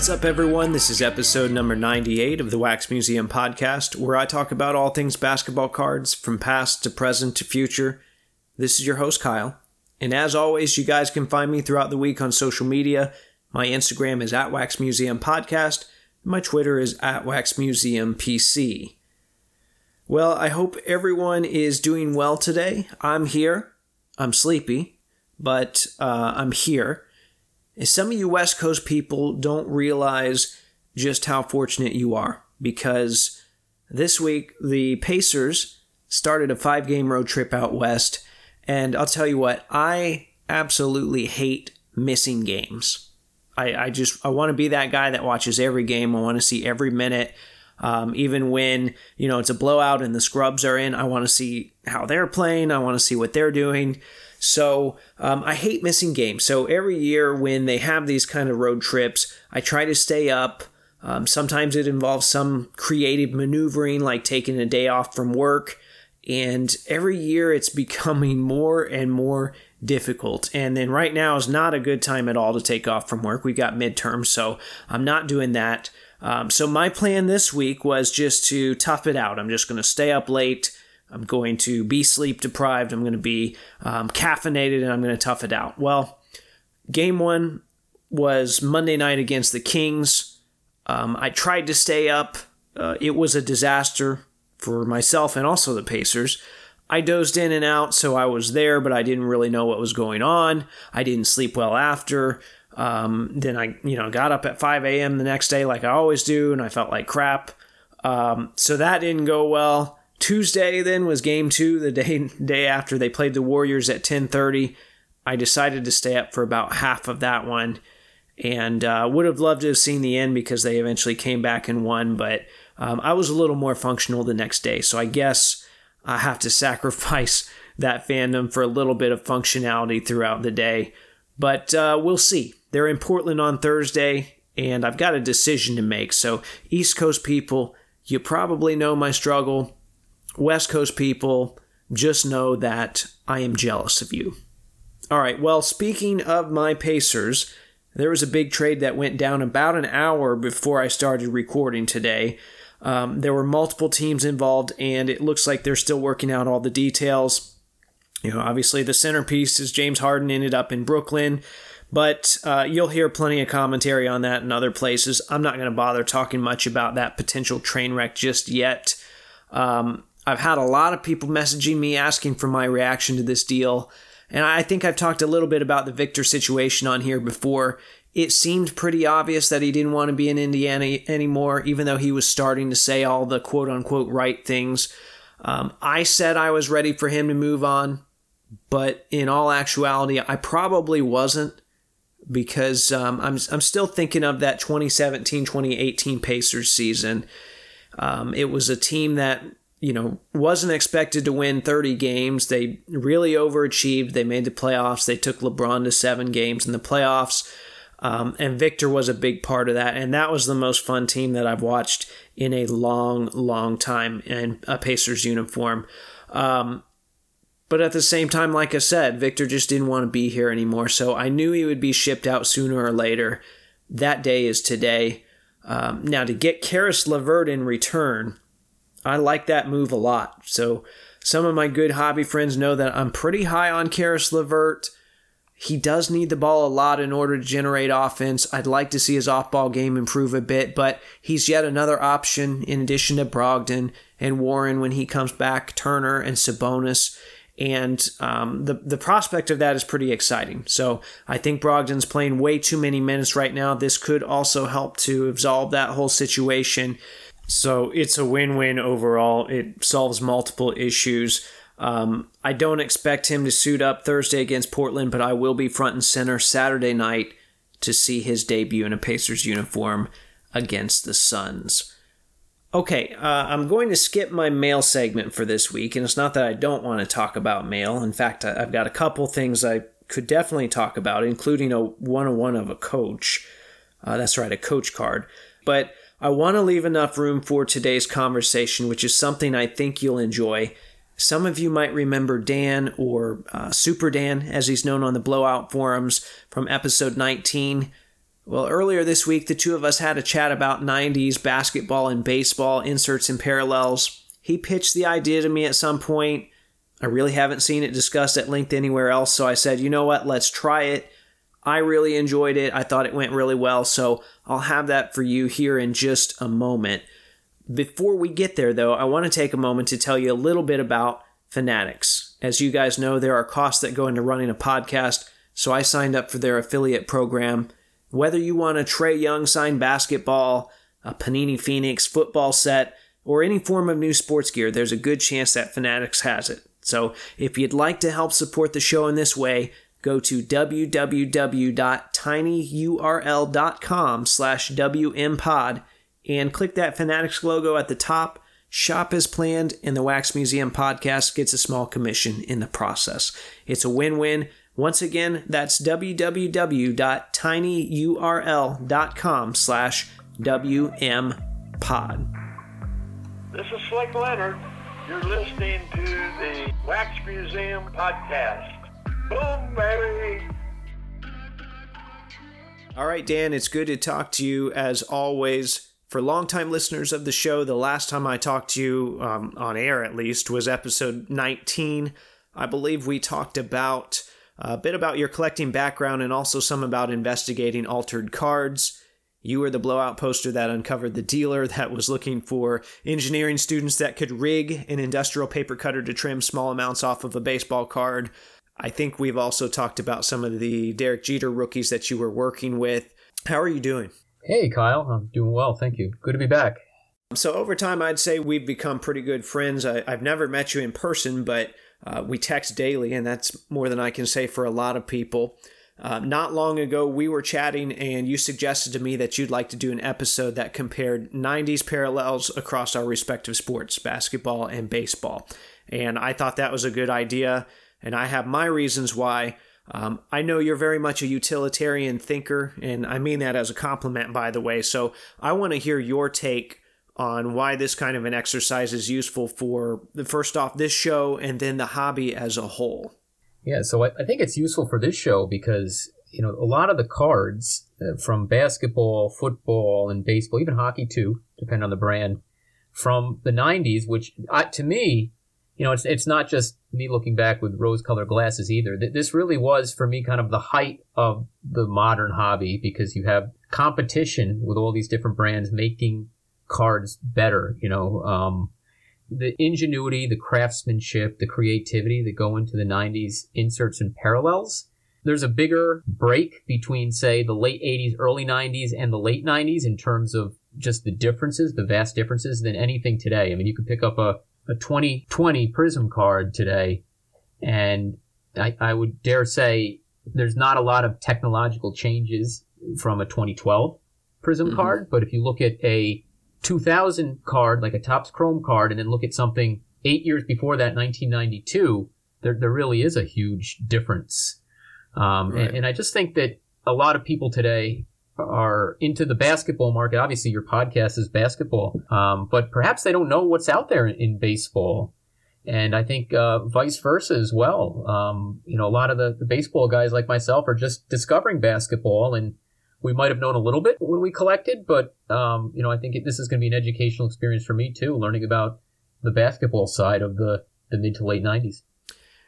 What's up, everyone? This is episode number 98 of the Wax Museum podcast, where I talk about all things basketball cards from past to present to future. This is your host, Kyle. And as always, you guys can find me throughout the week on social media. My Instagram is at Wax Museum Podcast, and my Twitter is at Wax Museum PC. Well, I hope everyone is doing well today. I'm here. I'm sleepy, but uh, I'm here some of you West Coast people don't realize just how fortunate you are because this week the Pacers started a five game road trip out west. And I'll tell you what, I absolutely hate missing games. I, I just I want to be that guy that watches every game. I want to see every minute. Um, even when you know it's a blowout and the scrubs are in, I want to see how they're playing. I want to see what they're doing. So um, I hate missing games. So every year when they have these kind of road trips, I try to stay up. Um, sometimes it involves some creative maneuvering, like taking a day off from work. And every year it's becoming more and more difficult. And then right now is not a good time at all to take off from work. We've got midterms, so I'm not doing that. Um, so my plan this week was just to tough it out. I'm just going to stay up late. I'm going to be sleep deprived. I'm going to be um, caffeinated and I'm going to tough it out. Well, game one was Monday night against the Kings. Um, I tried to stay up. Uh, it was a disaster for myself and also the Pacers. I dozed in and out, so I was there, but I didn't really know what was going on. I didn't sleep well after. Um, then I, you know, got up at 5 a.m. the next day, like I always do, and I felt like crap. Um, so that didn't go well. Tuesday then was game two, the day day after they played the Warriors at 10:30. I decided to stay up for about half of that one, and uh, would have loved to have seen the end because they eventually came back and won. But um, I was a little more functional the next day, so I guess I have to sacrifice that fandom for a little bit of functionality throughout the day. But uh, we'll see. They're in Portland on Thursday, and I've got a decision to make. So East Coast people, you probably know my struggle West Coast people, just know that I am jealous of you. All right, well, speaking of my Pacers, there was a big trade that went down about an hour before I started recording today. Um, there were multiple teams involved, and it looks like they're still working out all the details. You know, obviously, the centerpiece is James Harden ended up in Brooklyn, but uh, you'll hear plenty of commentary on that in other places. I'm not going to bother talking much about that potential train wreck just yet. Um, I've had a lot of people messaging me asking for my reaction to this deal. And I think I've talked a little bit about the Victor situation on here before. It seemed pretty obvious that he didn't want to be in Indiana anymore, even though he was starting to say all the quote unquote right things. Um, I said I was ready for him to move on, but in all actuality, I probably wasn't because um, I'm, I'm still thinking of that 2017 2018 Pacers season. Um, it was a team that you know, wasn't expected to win 30 games. They really overachieved. They made the playoffs. They took LeBron to seven games in the playoffs. Um, and Victor was a big part of that. And that was the most fun team that I've watched in a long, long time in a Pacers uniform. Um, but at the same time, like I said, Victor just didn't want to be here anymore. So I knew he would be shipped out sooner or later. That day is today. Um, now, to get Caris LeVert in return, I like that move a lot. So some of my good hobby friends know that I'm pretty high on Caris LeVert. He does need the ball a lot in order to generate offense. I'd like to see his off ball game improve a bit, but he's yet another option in addition to Brogdon and Warren when he comes back, Turner and Sabonis. And um, the, the prospect of that is pretty exciting. So I think Brogdon's playing way too many minutes right now. This could also help to absolve that whole situation. So it's a win win overall. It solves multiple issues. Um, I don't expect him to suit up Thursday against Portland, but I will be front and center Saturday night to see his debut in a Pacers uniform against the Suns. Okay, uh, I'm going to skip my mail segment for this week, and it's not that I don't want to talk about mail. In fact, I've got a couple things I could definitely talk about, including a one on one of a coach. Uh, that's right, a coach card. But I want to leave enough room for today's conversation, which is something I think you'll enjoy. Some of you might remember Dan, or uh, Super Dan, as he's known on the Blowout forums, from episode 19. Well, earlier this week, the two of us had a chat about 90s basketball and baseball inserts and parallels. He pitched the idea to me at some point. I really haven't seen it discussed at length anywhere else, so I said, you know what, let's try it. I really enjoyed it. I thought it went really well, so I'll have that for you here in just a moment. Before we get there, though, I want to take a moment to tell you a little bit about Fanatics. As you guys know, there are costs that go into running a podcast, so I signed up for their affiliate program. Whether you want a Trae Young signed basketball, a Panini Phoenix football set, or any form of new sports gear, there's a good chance that Fanatics has it. So if you'd like to help support the show in this way, go to www.tinyurl.com slash wmpod and click that Fanatics logo at the top. Shop as planned, and the Wax Museum podcast gets a small commission in the process. It's a win-win. Once again, that's www.tinyurl.com slash wmpod. This is Slick Leonard. You're listening to the Wax Museum podcast. All right, Dan, it's good to talk to you as always. For longtime listeners of the show, the last time I talked to you, um, on air at least, was episode 19. I believe we talked about a bit about your collecting background and also some about investigating altered cards. You were the blowout poster that uncovered the dealer that was looking for engineering students that could rig an industrial paper cutter to trim small amounts off of a baseball card. I think we've also talked about some of the Derek Jeter rookies that you were working with. How are you doing? Hey, Kyle. I'm doing well. Thank you. Good to be back. So, over time, I'd say we've become pretty good friends. I, have never met you in person, but uh, we text daily, and that's more than I can say for a lot of people. Uh, not long ago, we were chatting, and you suggested to me that you'd like to do an episode that compared 90s parallels across our respective sports, basketball and baseball. And I thought that was a good idea, and I have my reasons why. Um, I know you're very much a utilitarian thinker, and I mean that as a compliment, by the way. So I want to hear your take on why this kind of an exercise is useful for, the first off, this show and then the hobby as a whole. Yeah, so I, I think it's useful for this show because, you know, a lot of the cards uh, from basketball, football, and baseball, even hockey too, depending on the brand, from the 90s, which uh, to me, you know, it's it's not just me looking back with rose-colored glasses either. This really was for me kind of the height of the modern hobby because you have competition with all these different brands making cards better. You know, um, the ingenuity, the craftsmanship, the creativity that go into the '90s inserts and parallels. There's a bigger break between, say, the late '80s, early '90s, and the late '90s in terms of just the differences, the vast differences than anything today. I mean, you could pick up a a 2020 Prism card today, and I, I would dare say there's not a lot of technological changes from a 2012 Prism mm-hmm. card. But if you look at a 2000 card, like a Topps Chrome card, and then look at something eight years before that, 1992, there, there really is a huge difference. Um, right. and, and I just think that a lot of people today are into the basketball market. Obviously, your podcast is basketball, um, but perhaps they don't know what's out there in, in baseball. And I think uh, vice versa as well. Um, you know, a lot of the, the baseball guys like myself are just discovering basketball, and we might have known a little bit when we collected, but um, you know, I think it, this is going to be an educational experience for me too, learning about the basketball side of the the mid to late '90s.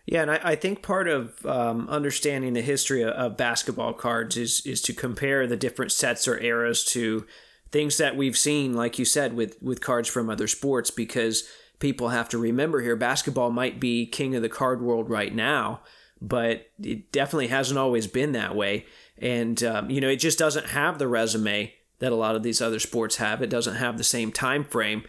Yeah, and I, I think part of um, understanding the history of, of, basketball cards is is to compare the different sets or eras to things that we've seen, like you said, with with cards from other sports, because people have to remember here basketball might be king of the card world right now, but it definitely hasn't always been that way, and um, you know it just doesn't have the resume that a lot of these other sports have. It doesn't have the same time frame.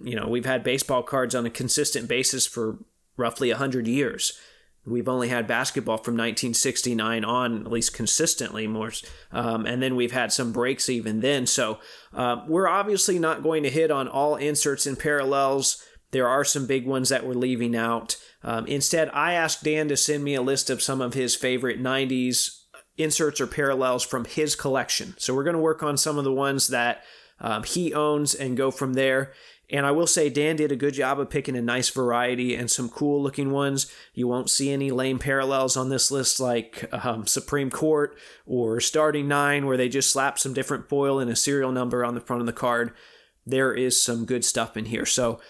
You know, we've had baseball cards on a consistent basis for roughly 100 years. We've only had basketball from 1969 on, at least consistently more. Um, and then we've had some breaks even then. So uh, we're obviously not going to hit on all inserts and parallels. There are some big ones that we're leaving out. Um, instead, I asked Dan to send me a list of some of his favorite 90s inserts or parallels from his collection. So we're going to work on some of the ones that um, he owns and go from there. And I will say, Dan did a good job of picking a nice variety and some cool looking ones. You won't see any lame parallels on this list like um, Supreme Court or Starting Nine, where they just slap some different foil and a serial number on the front of the card. There is some good stuff in here. So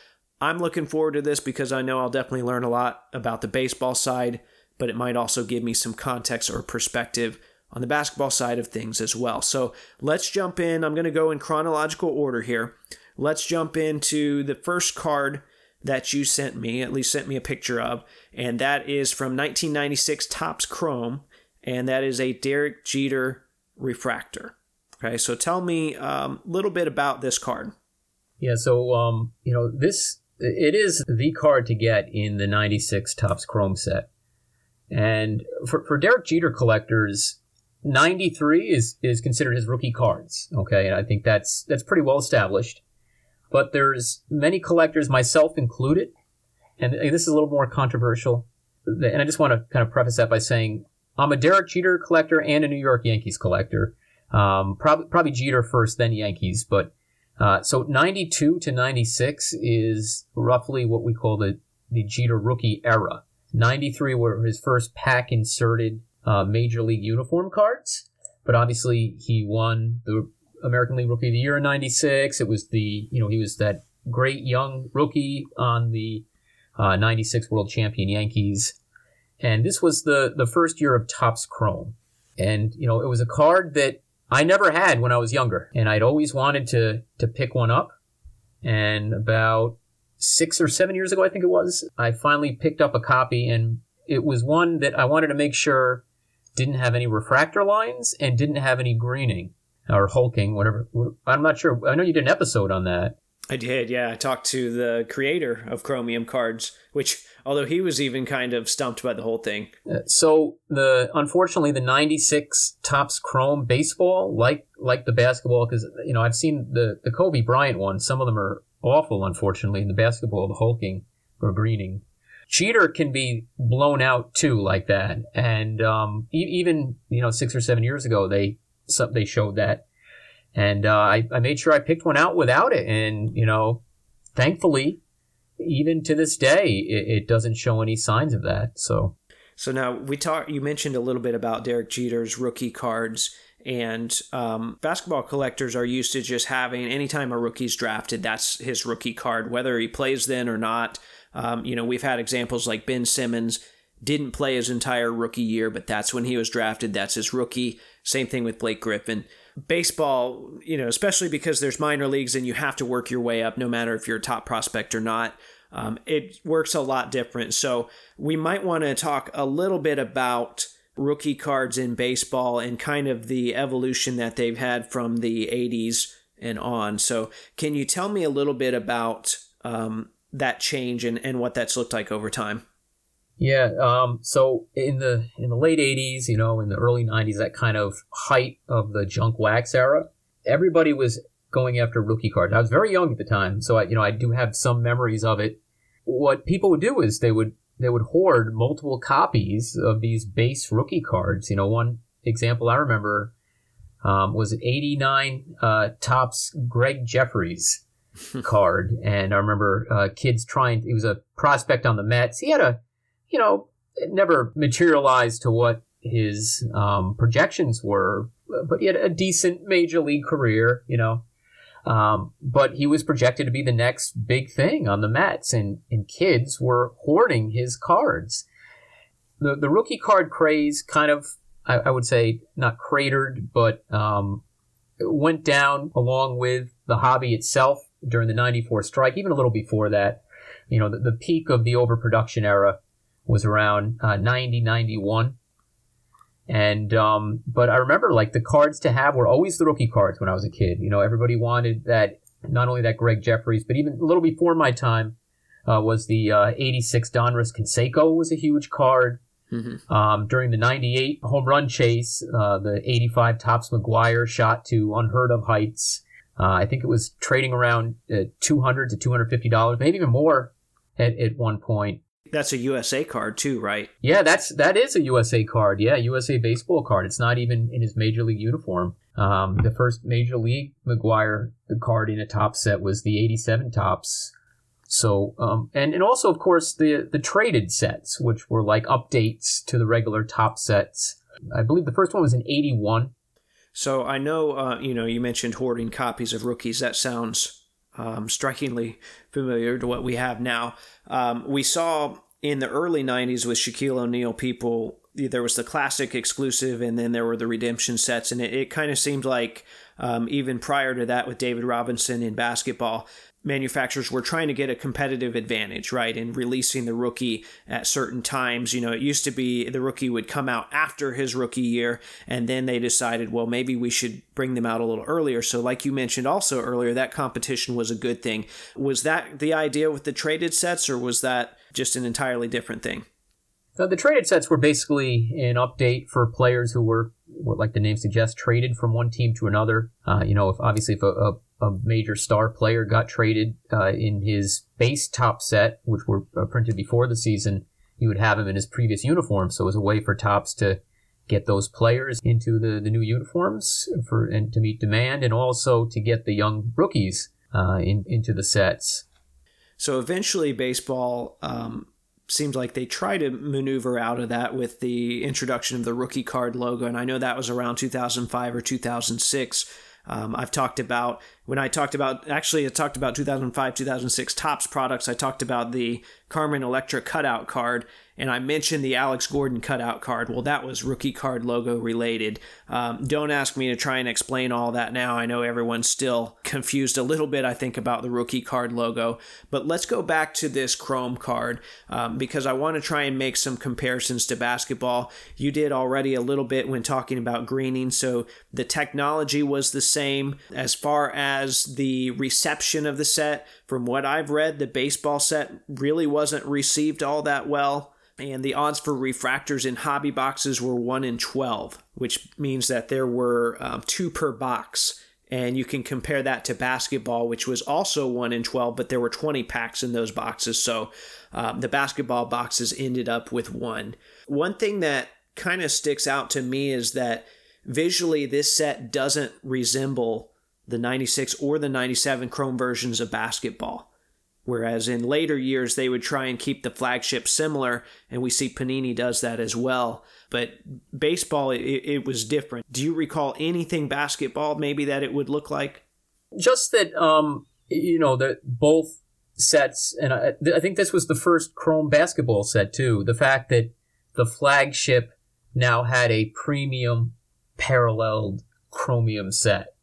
I'm looking forward to this because I know I'll definitely learn a lot about the baseball side, but it might also give me some context or perspective on the basketball side of things as well. So let's jump in. I'm going to go in chronological order here. Let's jump into the first card that you sent me, at least sent me a picture of, and that is from 1996 Topps Chrome, and that is a Derek Jeter refractor. Okay, so tell me a um, little bit about this card. Yeah, so um, you know this it is the card to get in the 96 Topps Chrome set. And for, for Derek Jeter collectors, 93 is, is considered his rookie cards. Okay. And I think that's, that's pretty well established. But there's many collectors, myself included, and this is a little more controversial. And I just want to kind of preface that by saying I'm a Derek Jeter collector and a New York Yankees collector. Um, probably, probably Jeter first, then Yankees. But uh, so 92 to 96 is roughly what we call the, the Jeter rookie era. 93 were his first pack inserted uh, major league uniform cards, but obviously he won the American League Rookie of the Year in '96. It was the you know he was that great young rookie on the uh, '96 World Champion Yankees, and this was the the first year of Topps Chrome, and you know it was a card that I never had when I was younger, and I'd always wanted to to pick one up, and about six or seven years ago, I think it was, I finally picked up a copy, and it was one that I wanted to make sure didn't have any refractor lines and didn't have any greening or hulking, whatever. I'm not sure. I know you did an episode on that. I did, yeah. I talked to the creator of Chromium cards, which, although he was even kind of stumped by the whole thing. Uh, so the unfortunately the '96 Topps Chrome baseball, like like the basketball, because you know I've seen the the Kobe Bryant ones. Some of them are awful, unfortunately. In the basketball, the hulking or greening. cheater can be blown out too, like that. And um, e- even you know six or seven years ago, they some, they showed that, and uh, I, I made sure I picked one out without it, and you know, thankfully, even to this day, it, it doesn't show any signs of that. So, so now we talked. You mentioned a little bit about Derek Jeter's rookie cards. And um, basketball collectors are used to just having anytime a rookie's drafted, that's his rookie card, whether he plays then or not. Um, you know, we've had examples like Ben Simmons didn't play his entire rookie year, but that's when he was drafted. That's his rookie. Same thing with Blake Griffin. Baseball, you know, especially because there's minor leagues and you have to work your way up no matter if you're a top prospect or not. Um, it works a lot different. So we might want to talk a little bit about rookie cards in baseball and kind of the evolution that they've had from the 80s and on. So can you tell me a little bit about um, that change and, and what that's looked like over time? Yeah. Um, so in the in the late '80s, you know, in the early '90s, that kind of height of the junk wax era, everybody was going after rookie cards. I was very young at the time, so I, you know, I do have some memories of it. What people would do is they would they would hoard multiple copies of these base rookie cards. You know, one example I remember um, was an '89 uh, Topps Gregg Jefferies card, and I remember uh, kids trying. He was a prospect on the Mets. He had a you know, it never materialized to what his um, projections were, but he had a decent major league career, you know. Um, but he was projected to be the next big thing on the Mets, and, and kids were hoarding his cards. The, the rookie card craze kind of, I, I would say, not cratered, but um, went down along with the hobby itself during the 94 strike, even a little before that. You know, the, the peak of the overproduction era was around uh, 90, 91. And, um, but I remember like the cards to have were always the rookie cards when I was a kid. You know, everybody wanted that, not only that Gregg Jefferies, but even a little before my time, uh, was the, uh, 86 Donruss Canseco was a huge card. Mm-hmm. Um, during the 98 home run chase, uh, the 85 Topps McGwire shot to unheard of heights. Uh, I think it was trading around uh, 200 to $250, maybe even more at, at one point. That's a USA card too, right? Yeah, that's that is a USA card. Yeah, USA baseball card. It's not even in his major league uniform. Um, the first major league McGwire card in a Topps set was the 87 Topps. So, um, and, and also, of course, the, the traded sets, which were like updates to the regular Topps sets. I believe the first one was in 81. So I know, uh, you know, you mentioned hoarding copies of rookies. That sounds um, strikingly familiar to what we have now. Um, we saw in the early 90s with Shaquille O'Neal, people, there was the classic exclusive and then there were the redemption sets. And it, it kind of seemed like um, even prior to that with David Robinson in basketball, manufacturers were trying to get a competitive advantage, right, in releasing the rookie at certain times. You know, it used to be the rookie would come out after his rookie year, and then they decided, well, maybe we should bring them out a little earlier. So, like you mentioned also earlier, that competition was a good thing. Was that the idea with the traded sets, or was that just an entirely different thing? Uh, the traded sets were basically an update for players who were, like the name suggests, traded from one team to another. Uh, you know, if obviously if a, a a major star player got traded uh, in his base Topps set, which were uh, printed before the season, he would have him in his previous uniform. So it was a way for Topps to get those players into the, the new uniforms for and to meet demand, and also to get the young rookies uh, in, into the sets. So eventually, baseball um, seems like they try to maneuver out of that with the introduction of the rookie card logo, and I know that was around 2005 or 2006. Um, I've talked about when I talked about actually I talked about 2005 2006 Topps products. I talked about the Carmen Electra cutout card and I mentioned the Alex Gordon cutout card. Well, that was rookie card logo related. Um, don't ask me to try and explain all that now. I know everyone's still confused a little bit, I think, about the rookie card logo. But let's go back to this Chrome card um, because I want to try and make some comparisons to basketball. You did already a little bit when talking about greening. So the technology was the same as far as the reception of the set. From what I've read, the baseball set really wasn't received all that well and the odds for refractors in hobby boxes were 1 in 12, which means that there were um, two per box. And you can compare that to basketball, which was also 1 in 12, but there were 20 packs in those boxes. So um, the basketball boxes ended up with one. One thing that kind of sticks out to me is that visually this set doesn't resemble the 96 or the 97 chrome versions of basketball. Whereas in later years, they would try and keep the flagship similar, and we see Panini does that as well. But baseball, it, it, was different. Do you recall anything basketball maybe that it would look like? Just that, um, you know, that both sets, and I, I think this was the first Chrome basketball set too. The fact that the flagship now had a premium paralleled chromium set.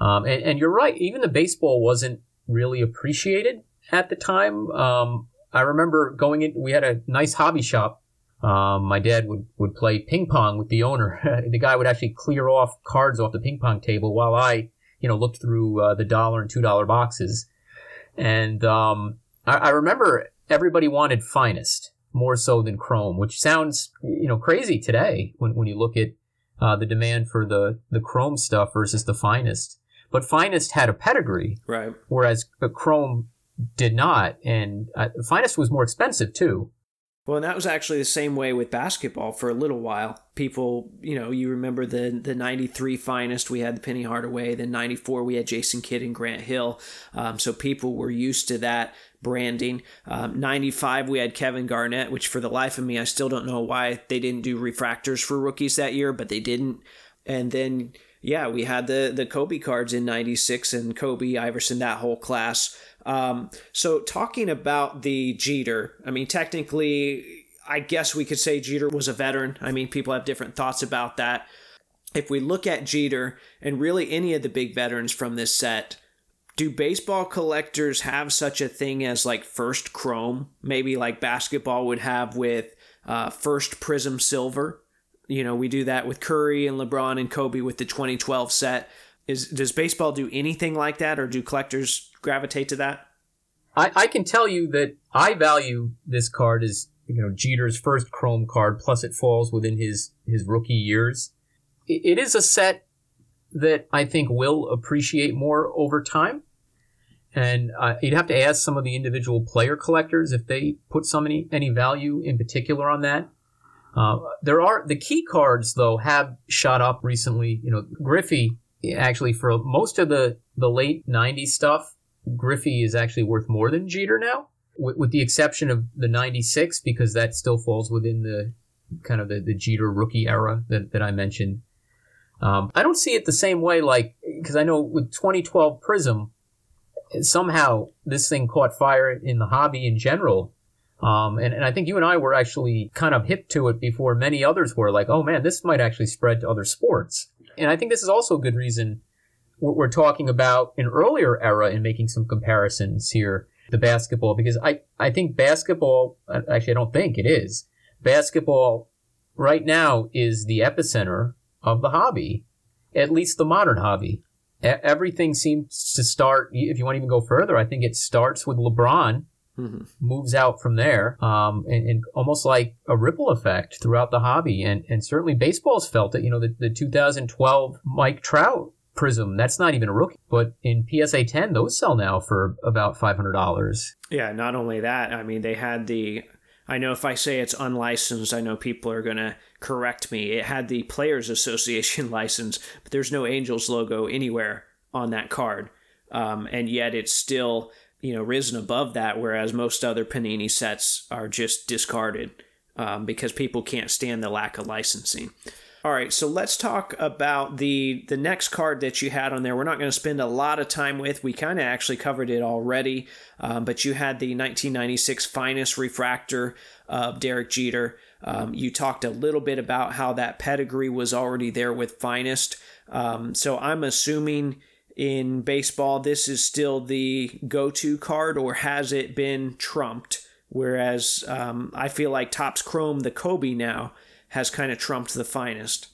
Um, and, and, you're right, even the baseball wasn't really appreciated at the time. Um, I remember going in, we had a nice hobby shop. Um, my dad would, would play ping pong with the owner. the guy would actually clear off cards off the ping pong table while I, you know, looked through uh, the dollar and two dollar boxes. And um, I, I remember everybody wanted finest more so than chrome, which sounds, you know, crazy today when, when you look at uh, the demand for the, the chrome stuff versus the finest. But finest had a pedigree, right? Whereas the chrome did not, and uh, Finest was more expensive too. Well, and that was actually the same way with basketball for a little while. People, you know, you remember the the '93 finest, we had the Penny Hardaway. Then '94, we had Jason Kidd and Grant Hill. Um, so people were used to that branding. Um, 95, we had Kevin Garnett, which for the life of me, I still don't know why they didn't do refractors for rookies that year, but they didn't. And then, yeah, we had the the Kobe cards in '96 and Kobe Iverson, that whole class. Um, so talking about the Jeter, I mean, technically, I guess we could say Jeter was a veteran. I mean, people have different thoughts about that. If we look at Jeter and really any of the big veterans from this set, do baseball collectors have such a thing as like first chrome? Maybe like basketball would have with uh, first prism silver. You know, we do that with Curry and LeBron and Kobe with the 2012 set. Is does baseball do anything like that, or do collectors gravitate to that? I, I can tell you that I value this card as you know Jeter's first Chrome card. Plus, it falls within his his rookie years. it, it is a set that I think will appreciate more over time. And uh, you'd have to ask some of the individual player collectors if they put some any, any value in particular on that. Uh, there are the key cards though have shot up recently. You know, Griffey actually for most of the the late '90s stuff, Griffey is actually worth more than Jeter now, with, with the exception of the '96 because that still falls within the kind of the, the Jeter rookie era that, that I mentioned. Um, I don't see it the same way, like because I know with 2012 Prism, somehow this thing caught fire in the hobby in general. Um, and, and I think you and I were actually kind of hip to it before many others were like, oh man, this might actually spread to other sports. And I think this is also a good reason we're, we're talking about an earlier era and making some comparisons here the basketball because I, I think basketball, actually, I don't think it is. Basketball right now is the epicenter of the hobby, at least the modern hobby. Everything seems to start, if you want to even go further, I think it starts with LeBron Mm-hmm. moves out from there, um, and, and, almost like a ripple effect throughout the hobby. And, and certainly baseball's felt it. You know, the, the 2012 Mike Trout Prism, that's not even a rookie, but in PSA 10, those sell now for about $500. Yeah, not only that, I mean, they had the. I know if I say it's unlicensed, I know people are going to correct me. It had the Players Association license, but there's no Angels logo anywhere on that card. Um, and yet it's still you know risen above that, whereas most other Panini sets are just discarded um, because people can't stand the lack of licensing. All right, so let's talk about the the next card that you had on there. We're not going to spend a lot of time with. We kind of actually covered it already, um, but you had the 1996 finest refractor of Derek Jeter. Um, you talked a little bit about how that pedigree was already there with finest. Um, so I'm assuming in baseball, this is still the go to card, or has it been trumped? Whereas um, I feel like Topps Chrome, the Kobe now, has kind of trumped the finest.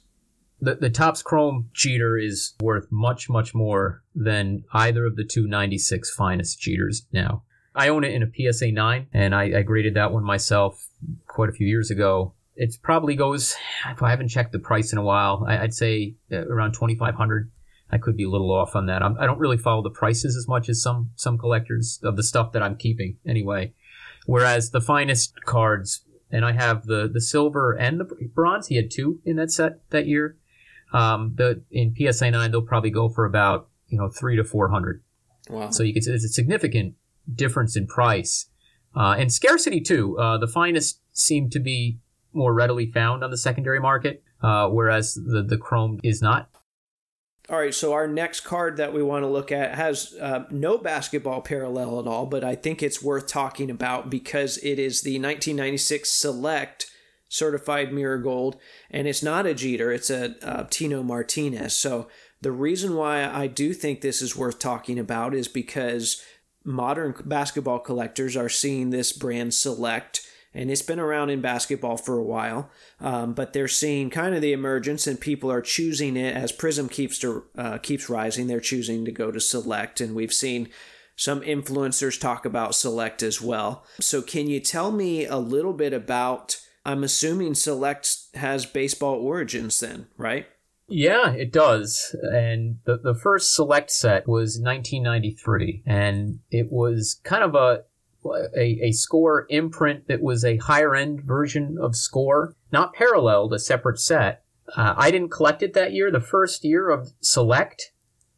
The, the Topps Chrome Jeter is worth much, much more than either of the two 96 finest Jeters now. I own it in a PSA 9, and I, I graded that one myself quite a few years ago. It probably goes, if I haven't checked the price in a while, I, would say uh, around 2500 I could be a little off on that. I'm, I do not really follow the prices as much as some some collectors of the stuff that I'm keeping anyway. Whereas the finest cards, and I have the the silver and the bronze. He had two in that set that year. Um, the in PSA nine they'll probably go for about you know three to four hundred. Wow! So you can see it's a significant difference in price uh, and scarcity too. Uh, the finest seem to be more readily found on the secondary market, uh, whereas the the chrome is not. All right, so our next card that we want to look at has uh, no basketball parallel at all, but I think it's worth talking about because it is the 1996 Select Certified Mirror Gold, and it's not a Jeter, it's a, a Tino Martinez. So the reason why I do think this is worth talking about is because modern basketball collectors are seeing this brand Select and it's been around in basketball for a while. Um, but they're seeing kind of the emergence, and people are choosing it as Prism keeps to uh, keeps rising. They're choosing to go to Select, and we've seen some influencers talk about Select as well. So, can you tell me a little bit about? I'm assuming Select has baseball origins, then, right? Yeah, it does. And the, the first select set was 1993. And it was kind of a a, a score imprint that was a higher end version of score, not paralleled, a separate set. Uh, I didn't collect it that year. The first year of Select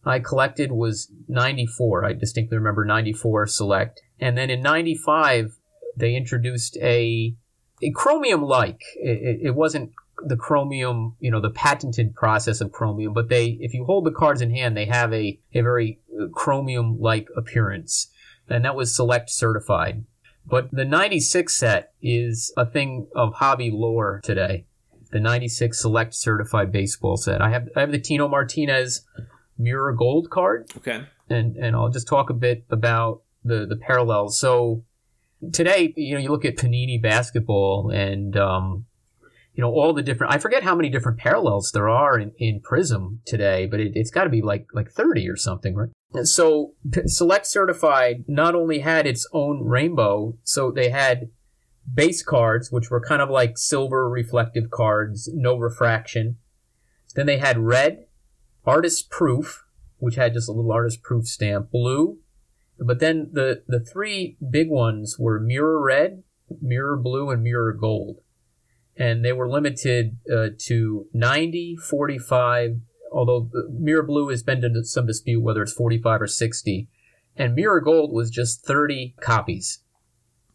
I collected was 94. I distinctly remember 94 Select. And then in 95, they introduced a, a chromium like. It, it, wasn't the chromium, you know, the patented process of chromium, but they, if you hold the cards in hand, they have a, a very chromium like appearance and that was select certified. But the 96 set is a thing of hobby lore today. The 96 select certified baseball set. I have I have the Tino Martinez Mirror Gold card. Okay. And and I'll just talk a bit about the the parallels. So today, you know, you look at Panini basketball and um, you know all the different i forget how many different parallels there are in, in prism today but it, has got to be like like 30 or something right? And so select certified not only had its own rainbow so they had base cards which were kind of like silver reflective cards no refraction. Then they had red artist proof which had just a little artist proof stamp blue. But then the the three big ones were mirror red mirror blue and mirror gold and they were limited uh, to 90, 45, although Mirror Blue has been to some dispute whether it's 45 or 60. And Mirror Gold was just 30 copies.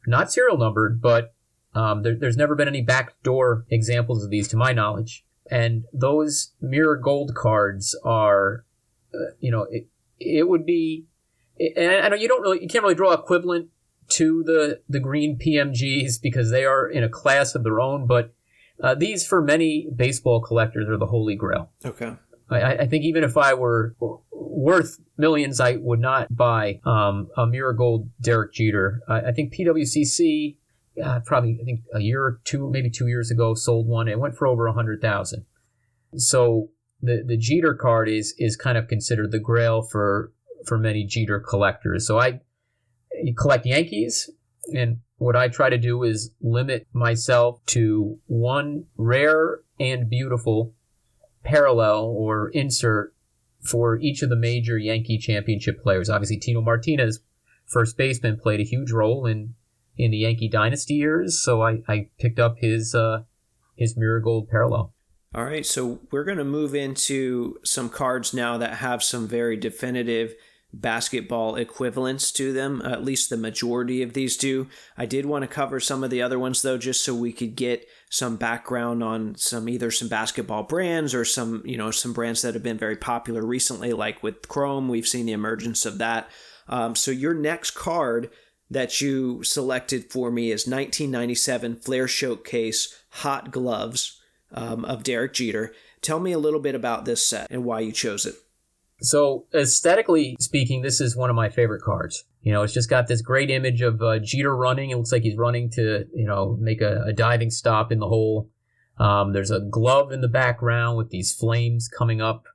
Not serial numbered, but um, there, there's never been any backdoor examples of these to my knowledge. And those Mirror Gold cards are, uh, you know, it, it would be, and I know you don't really, you can't really draw equivalent to the, the green PMGs because they are in a class of their own, but uh, these for many baseball collectors are the holy grail. Okay. I, I, think even if I were worth millions, I would not buy um, a mirror gold Derek Jeter. I, I think PWCC uh, probably I think a year or two, maybe two years ago, sold one. It went for over a hundred thousand. So the the Jeter card is is kind of considered the grail for for many Jeter collectors. So I collect Yankees, and what I try to do is limit myself to one rare and beautiful parallel or insert for each of the major Yankee championship players. Obviously, Tino Martinez, first baseman, played a huge role in in the Yankee dynasty years, so I, I picked up his uh, his mirror gold parallel. All right, so we're going to move into some cards now that have some very definitive basketball equivalents to them, at least the majority of these do. I did want to cover some of the other ones though, just so we could get some background on some either some basketball brands or some, you know, some brands that have been very popular recently, like with Chrome. We've seen the emergence of that. Um, so your next card that you selected for me is 1997 Flair Showcase Hot Gloves um, of Derek Jeter. Tell me a little bit about this set and why you chose it. So aesthetically speaking, this is one of my favorite cards. You know, it's just got this great image of uh, Jeter running. It looks like he's running to, you know, make a, a diving stop in the hole. Um, there's a glove in the background with these flames coming up.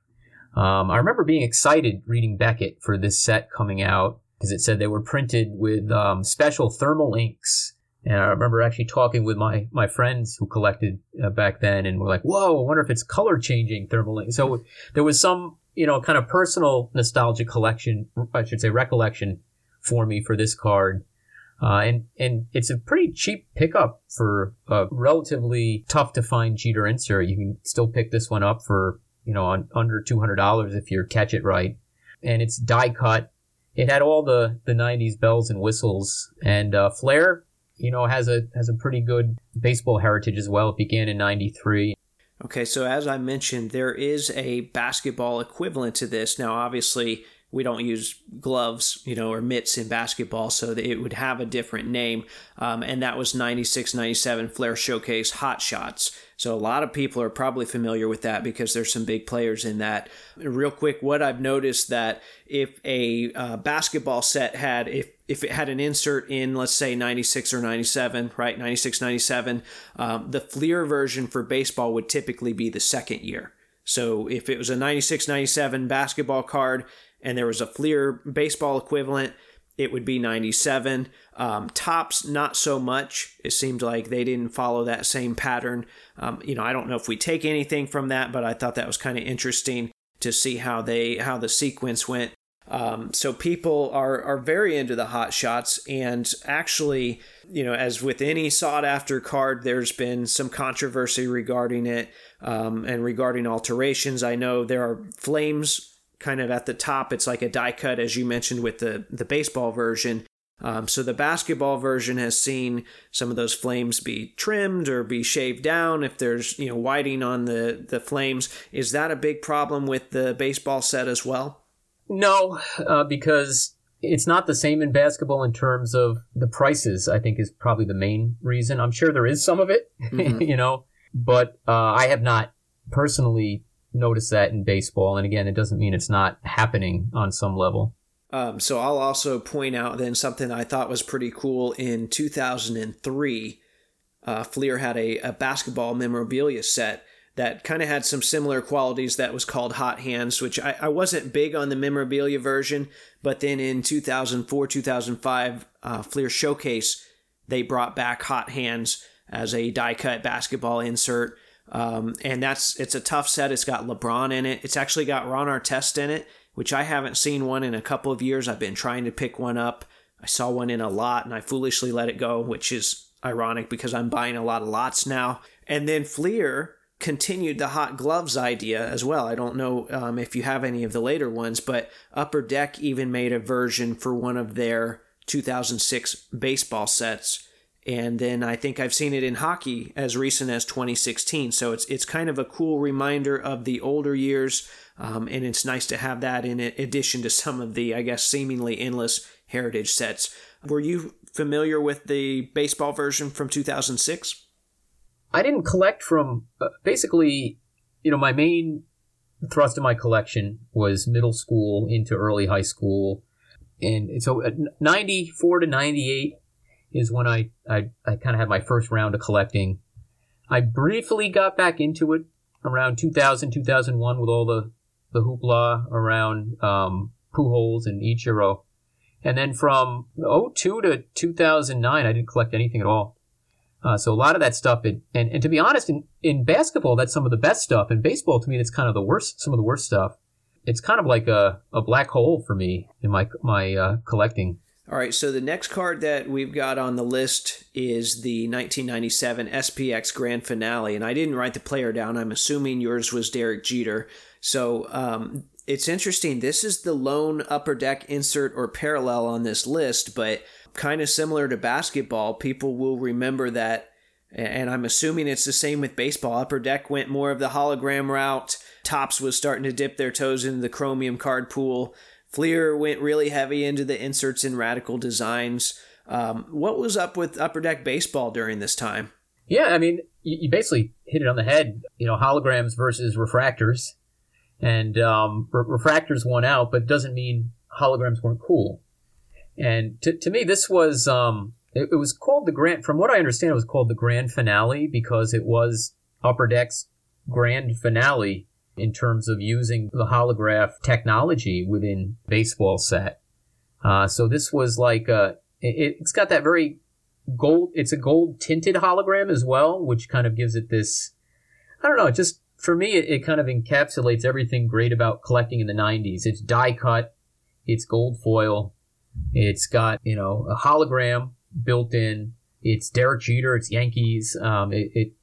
Um, I remember being excited reading Beckett for this set coming out because it said they were printed with um, special thermal inks. And I remember actually talking with my, my friends who collected uh, back then, and we're like, "Whoa! I wonder if it's color changing thermal ink." So there was some you know, kind of personal nostalgia collection, I should say recollection for me for this card. Uh, and, and it's a pretty cheap pickup for a relatively tough to find Jeter insert. You can still pick this one up for, you know, on under $200 if you catch it right. And it's die cut. It had all the, the 90s bells and whistles. And, uh, Flair, you know, has a, has a pretty good baseball heritage as well. It began in 93 Okay, so as I mentioned, there is a basketball equivalent to this. Now, obviously, we don't use gloves, you know, or mitts in basketball, so it would have a different name. Um, and that was 96 97 Flair Showcase Hot Shots. So a lot of people are probably familiar with that because there's some big players in that. Real quick, what I've noticed that if a uh, basketball set had, if if it had an insert in, let's say 96 or 97, right? 96, 97, um, the Fleer version for baseball would typically be the second year. So if it was a 96, 97 basketball card, and there was a Fleer baseball equivalent, it would be 97. Um, Topps, not so much. It seemed like they didn't follow that same pattern. Um, you know, I don't know if we take anything from that, but I thought that was kind of interesting to see how they how the sequence went. Um, so people are are very into the hot shots, and actually, you know, as with any sought after card, there's been some controversy regarding it um, and regarding alterations. I know there are flames kind of at the top. It's like a die cut, as you mentioned with the the baseball version. Um, so the basketball version has seen some of those flames be trimmed or be shaved down if there's you know whiting on the the flames. Is that a big problem with the baseball set as well? No, uh, because it's not the same in basketball in terms of the prices. I think is probably the main reason. I'm sure there is some of it, mm-hmm. you know, but uh, I have not personally notice that in baseball. And again, it doesn't mean it's not happening on some level. Um, so I'll also point out then something I thought was pretty cool in 2003. Uh, Fleer had a, a basketball memorabilia set that kind of had some similar qualities that was called Hot Hands, which I, I, wasn't big on the memorabilia version, but then in 2004, 2005, uh, Fleer Showcase, they brought back Hot Hands as a die cut basketball insert. Um, and that's it's a tough set. It's got LeBron in it. It's actually got Ron Artest in it, which I haven't seen one in a couple of years. I've been trying to pick one up. I saw one in a lot and I foolishly let it go, which is ironic because I'm buying a lot of lots now. And then Fleer continued the hot gloves idea as well. I don't know um, if you have any of the later ones, but Upper Deck even made a version for one of their 2006 baseball sets. And then I think I've seen it in hockey as recent as 2016. So it's it's kind of a cool reminder of the older years, um, and it's nice to have that in addition to some of the I guess seemingly endless heritage sets. Were you familiar with the baseball version from 2006? I didn't collect from uh, basically, you know, my main thrust of my collection was middle school into early high school. And so at 94 to 98 is when I, I, I kind of had my first round of collecting. I briefly got back into it around 2000, 2001 with all the, the hoopla around um, Pujols and Ichiro. And then from 02 to 2009, I didn't collect anything at all. Uh, so a lot of that stuff, it, and, and to be honest, in, in basketball, that's some of the best stuff. In baseball, to me, that's kind of the worst, some of the worst stuff. It's kind of like a, a black hole for me in my, my uh, collecting. All right, so the next card that we've got on the list is the 1997 SPX Grand Finale, and I didn't write the player down. I'm assuming yours was Derek Jeter. So um, it's interesting. This is the lone upper deck insert or parallel on this list, but kind of similar to basketball, people will remember that. And I'm assuming it's the same with baseball. Upper Deck went more of the hologram route. Topps was starting to dip their toes into the chromium card pool. Fleer went really heavy into the inserts and radical designs. Um, what was up with Upper Deck baseball during this time? Yeah, I mean, you, you basically hit it on the head. You know, holograms versus refractors, and um, re- refractors won out, but doesn't mean holograms weren't cool. And to, to me, this was, um, it, it, was called the grand, from what I understand, it was called the grand finale because it was Upper Deck's grand finale in terms of using the holograph technology within baseball set. Uh, so this was like, uh, it, it's got that very gold, it's a gold tinted hologram as well, which kind of gives it this, I don't know, just, for me, it, it kind of encapsulates everything great about collecting in the 90s. It's die cut, it's gold foil, it's got, you know, a hologram built in. It's Derek Jeter. It's Yankees. Um, it, it,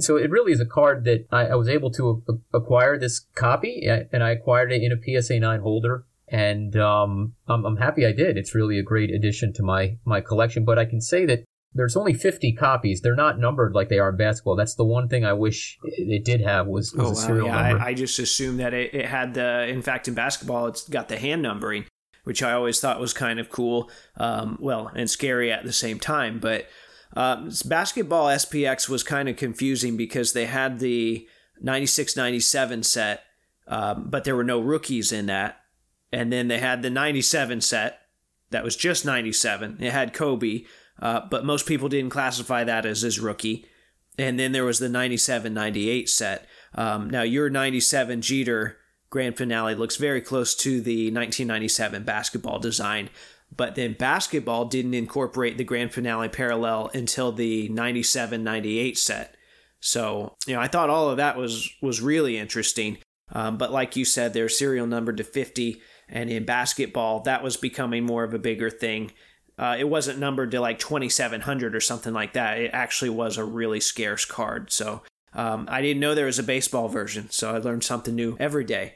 so it really is a card that I, I was able to acquire this copy, and I acquired it in a PSA 9 holder. And um, I'm, I'm happy I did. It's really a great addition to my, my collection. But I can say that there's only 50 copies. They're not numbered like they are in basketball. That's the one thing I wish it did have was, was oh, a serial wow, yeah, number. I, I, just assumed that it, it, had the. In fact, in basketball, it's got the hand numbering which I always thought was kind of cool, um, well, and scary at the same time. But uh, basketball SPX was kind of confusing because they had the 96 97 set, um, but there were no rookies in that. And then they had the 97 set that was just 97. It had Kobe, uh, but most people didn't classify that as his rookie. And then there was the 97 98 set. Um, now, your 97 Jeter grand finale looks very close to the 1997 basketball design. But then basketball didn't incorporate the grand finale parallel until the 97 98 set. So, you know, I thought all of that was, was really interesting. Um, but like you said, they're serial numbered to 50. And in basketball, that was becoming more of a bigger thing. Uh, it wasn't numbered to like 2700 or something like that. It actually was a really scarce card. So um, I didn't know there was a baseball version. So I learned something new every day.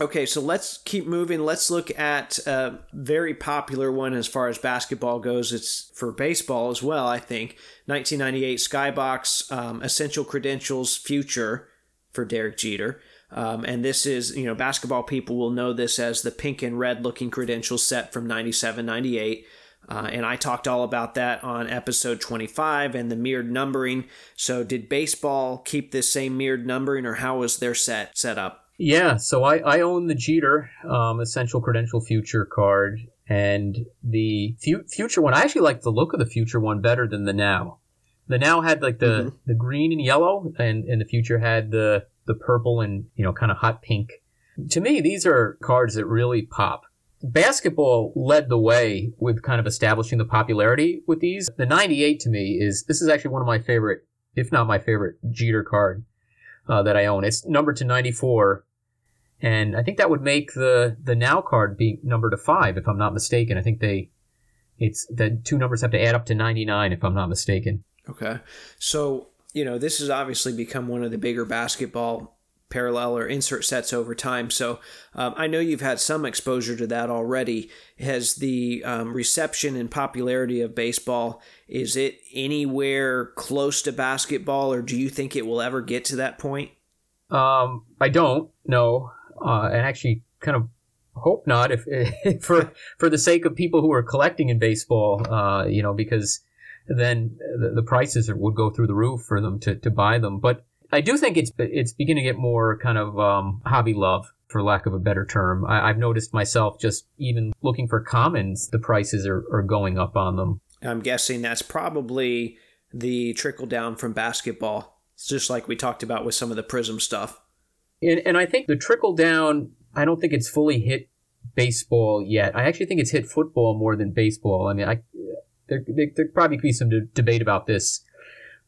Okay, so let's keep moving. Let's look at a very popular one as far as basketball goes. It's for baseball as well, I think. 1998 Skybox um, Essential Credentials Future for Derek Jeter. Um, and this is, you know, basketball people will know this as the pink and red looking credentials set from 97 98. Uh, and I talked all about that on episode 25 and the mirrored numbering. So, did baseball keep this same mirrored numbering, or how was their set set up? Yeah, so I, I own the Jeter um, Essential Credential Future card, and the fu- future one. I actually like the look of the future one better than the now. The now had like the, mm-hmm. the green and yellow, and, and the future had the the purple and you know kind of hot pink. To me, these are cards that really pop. Basketball led the way with kind of establishing the popularity with these. The 98 to me is this is actually one of my favorite, if not my favorite, Jeter card uh, that I own. It's numbered to 94 and I think that would make the the now card be numbered to five, if I'm not mistaken. I think they it's the two numbers have to add up to 99, if I'm not mistaken. Okay, so you know, this has obviously become one of the bigger basketball parallel or insert sets over time. So um, I know you've had some exposure to that already. Has the um, reception and popularity of baseball is it anywhere close to basketball, or do you think it will ever get to that point? Um, I don't know, uh, and actually, kind of hope not. If, if for for the sake of people who are collecting in baseball, uh, you know, because then the, the prices would go through the roof for them to, to buy them. But I do think it's it's beginning to get more kind of um, hobby love, for lack of a better term. I, have noticed myself just even looking for commons, the prices are, are going up on them. I'm guessing that's probably the trickle down from basketball. It's just like we talked about with some of the Prism stuff. And, and I think the trickle down, I don't think it's fully hit baseball yet. I actually think it's hit football more than baseball. I mean, I, there, there, there probably could be some de- debate about this,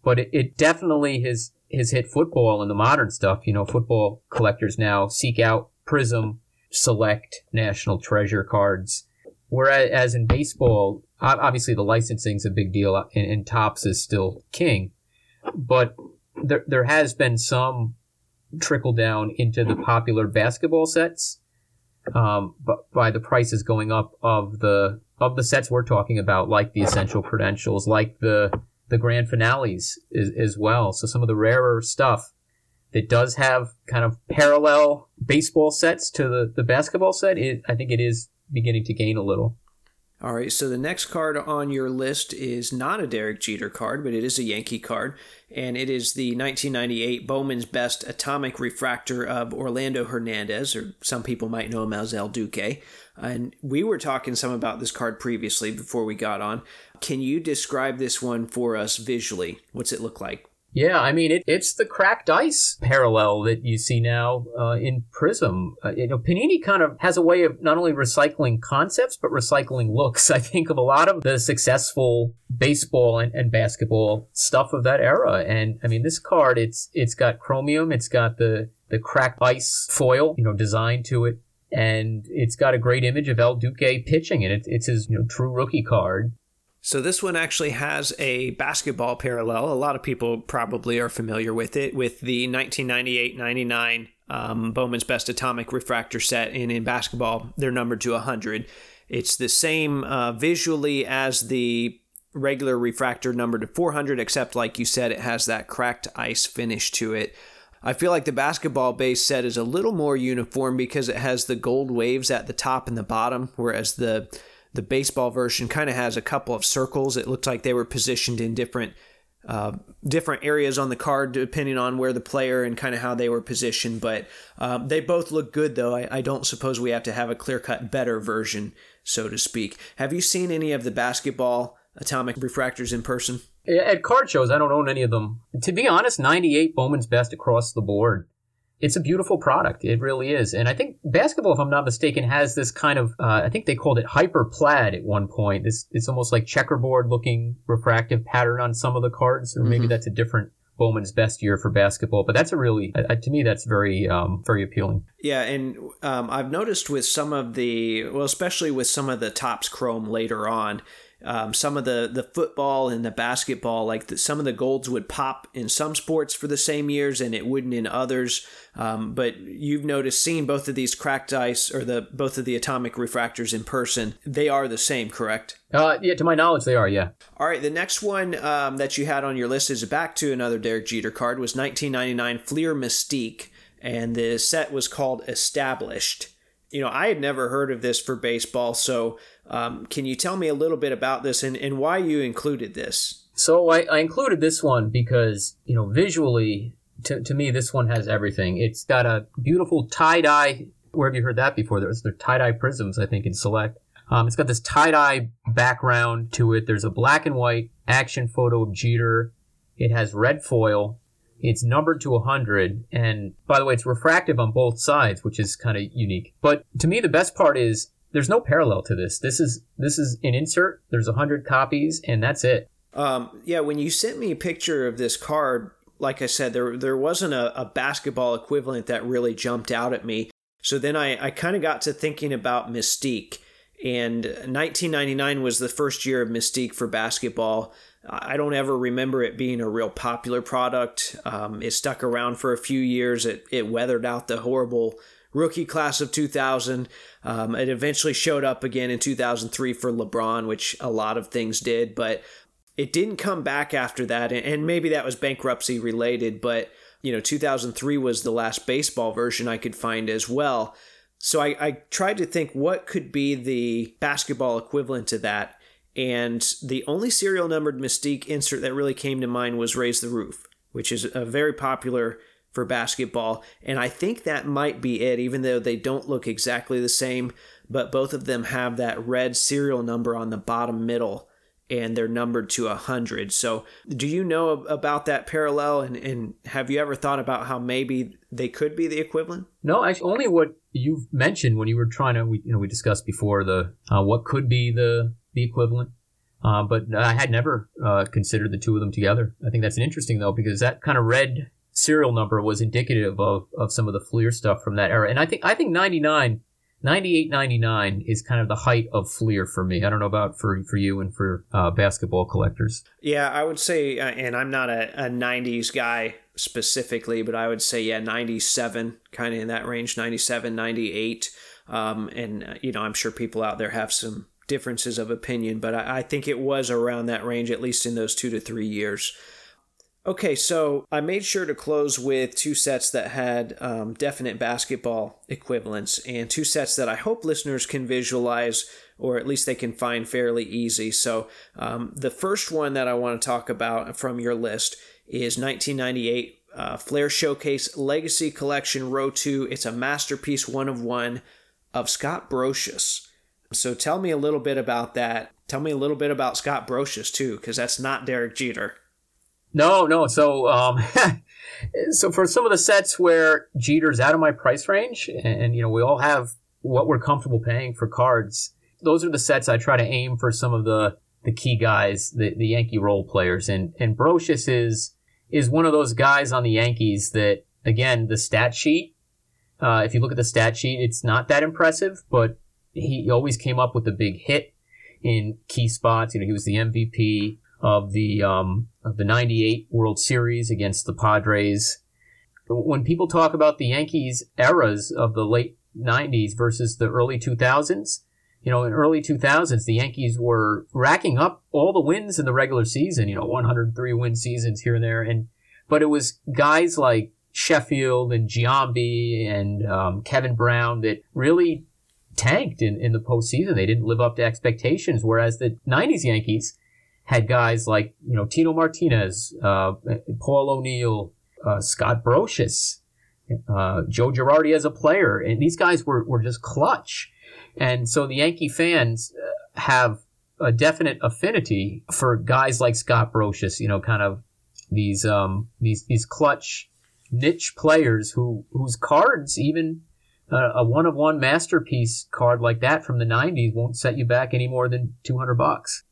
but it, it definitely has has hit football and the modern stuff. You know, football collectors now seek out Prism, Select, National Treasure cards. Whereas in baseball, obviously the licensing is a big deal, and, and Topps is still king. But there there has been some trickle down into the popular basketball sets, um, but by the prices going up of the of the sets we're talking about, like the essential credentials, like the the grand finales is, as well. So some of the rarer stuff that does have kind of parallel baseball sets to the, the basketball set, it, I think it is beginning to gain a little. All right, so the next card on your list is not a Derek Jeter card, but it is a Yankee card, and it is the 1998 Bowman's Best Atomic Refractor of Orlando Hernandez, or some people might know him as El Duque. And we were talking some about this card previously before we got on. Can you describe this one for us visually? What's it look like? Yeah, I mean, it, it's the cracked ice parallel that you see now uh, in Prism. Uh, you know, Panini kind of has a way of not only recycling concepts, but recycling looks. I think of a lot of the successful baseball and, and basketball stuff of that era. And I mean, this card, it's it's got chromium, it's got the, the cracked ice foil, you know, designed to it. And it's got a great image of El Duque pitching, and it, it's his you know, true rookie card. So this one actually has a basketball parallel. A lot of people probably are familiar with it, with the 1998-99 um, Bowman's Best Atomic Refractor set. And in basketball, they're numbered to 100. It's the same uh, visually as the regular refractor numbered to 400, except like you said, it has that cracked ice finish to it. I feel like the basketball base set is a little more uniform because it has the gold waves at the top and the bottom, whereas the the baseball version kind of has a couple of circles. It looked like they were positioned in different uh, different areas on the card depending on where the player and kind of how they were positioned. But um, they both look good, though. I, I don't suppose we have to have a clear cut better version, so to speak. Have you seen any of the basketball atomic refractors in person? At card shows, I don't own any of them. To be honest, 98 Bowman's best across the board it's a beautiful product. It really is. And I think basketball, if I'm not mistaken, has this kind of, uh, I think they called it hyper plaid at one point. This, it's almost like checkerboard looking refractive pattern on some of the cards, or maybe mm-hmm. that's a different Bowman's best year for basketball, but that's a really, uh, to me, that's very, um, very appealing. Yeah, and um, I've noticed with some of the, well, especially with some of the Topps Chrome later on, um, some of the the football and the basketball, like the, some of the golds would pop in some sports for the same years, and it wouldn't in others. Um, but you've noticed seeing both of these cracked ice or the both of the atomic refractors in person, they are the same, correct? Uh, yeah, to my knowledge, they are. Yeah. All right. The next one um, that you had on your list is back to another Derek Jeter card. Was 1999 Fleer Mystique, and the set was called Established. You know, I had never heard of this for baseball, so um, can you tell me a little bit about this and, and why you included this? So I, I included this one because, you know, visually, to, to me, this one has everything. It's got a beautiful tie dye. Where have you heard that before? There's the tie dye prisms, I think, in Select. Um, it's got this tie dye background to it. There's a black and white action photo of Jeter. It has red foil. It's numbered to 100. And by the way, it's refractive on both sides, which is kind of unique. But to me, the best part is there's no parallel to this. This is this is an insert. There's a hundred copies, and that's it. Um, yeah, when you sent me a picture of this card, like I said, there there wasn't a, a basketball equivalent that really jumped out at me. So then I, I kind of got to thinking about Mystique. And 1999 was the first year of Mystique for basketball. I don't ever remember it being a real popular product. Um, it stuck around for a few years. It, it weathered out the horrible rookie class of 2000. Um, it eventually showed up again in 2003 for LeBron, which a lot of things did, but it didn't come back after that. And maybe that was bankruptcy related, but you know, 2003 was the last baseball version I could find as well. So I, I tried to think what could be the basketball equivalent to that. And the only serial numbered Mystique insert that really came to mind was Raise the Roof, which is a very popular for basketball. And I think that might be it, even though they don't look exactly the same, but both of them have that red serial number on the bottom middle and they're numbered to 100. So, do you know about that parallel and, and have you ever thought about how maybe they could be the equivalent? No, actually, only what you've mentioned when you were trying to, we, you know, we discussed before the uh, what could be the the equivalent. Uh, but I had never uh, considered the two of them together. I think that's an interesting though because that kind of red serial number was indicative of, of some of the Fleer stuff from that era. And I think I think 99, 98, 99 is kind of the height of Fleer for me. I don't know about for for you and for uh, basketball collectors. Yeah, I would say, uh, and I'm not a, a 90s guy specifically, but I would say, yeah, 97, kind of in that range, 97, 98. Um, and, uh, you know, I'm sure people out there have some differences of opinion, but I, I think it was around that range, at least in those two to three years. Okay, so I made sure to close with two sets that had um, definite basketball equivalents and two sets that I hope listeners can visualize or at least they can find fairly easy. So, um, the first one that I want to talk about from your list is 1998 uh, Fleer Showcase Legacy Collection Row 2. It's a masterpiece one of one of Scott Brosius. So, tell me a little bit about that. Tell me a little bit about Scott Brosius, too, because that's not Derek Jeter. No, no. So, um, so for some of the sets where Jeter's out of my price range, and you know we all have what we're comfortable paying for cards. Those are the sets I try to aim for some of the the key guys, the, the Yankee role players, and and Brosius is is one of those guys on the Yankees that again the stat sheet. Uh, if you look at the stat sheet, it's not that impressive, but he always came up with a big hit in key spots. You know, he was the MVP of the um, of the '98 World Series against the Padres. When people talk about the Yankees eras of the late '90s versus the early 2000s, you know, in early 2000s, the Yankees were racking up all the wins in the regular season. You know, 103 win seasons here and there, and but it was guys like Sheffield and Giambi and um, Kevin Brown that really tanked in, in the postseason. They didn't live up to expectations. Whereas the 90s Yankees had guys like, you know, Tino Martinez, uh, Paul O'Neill, uh, Scott Brosius, uh, Joe Girardi as a player. And these guys were, were just clutch. And so the Yankee fans uh, have a definite affinity for guys like Scott Brosius, you know, kind of these, um, these, these clutch niche players who, whose cards even, uh, a one of one masterpiece card like that from the 90s won't set you back any more than 200 bucks.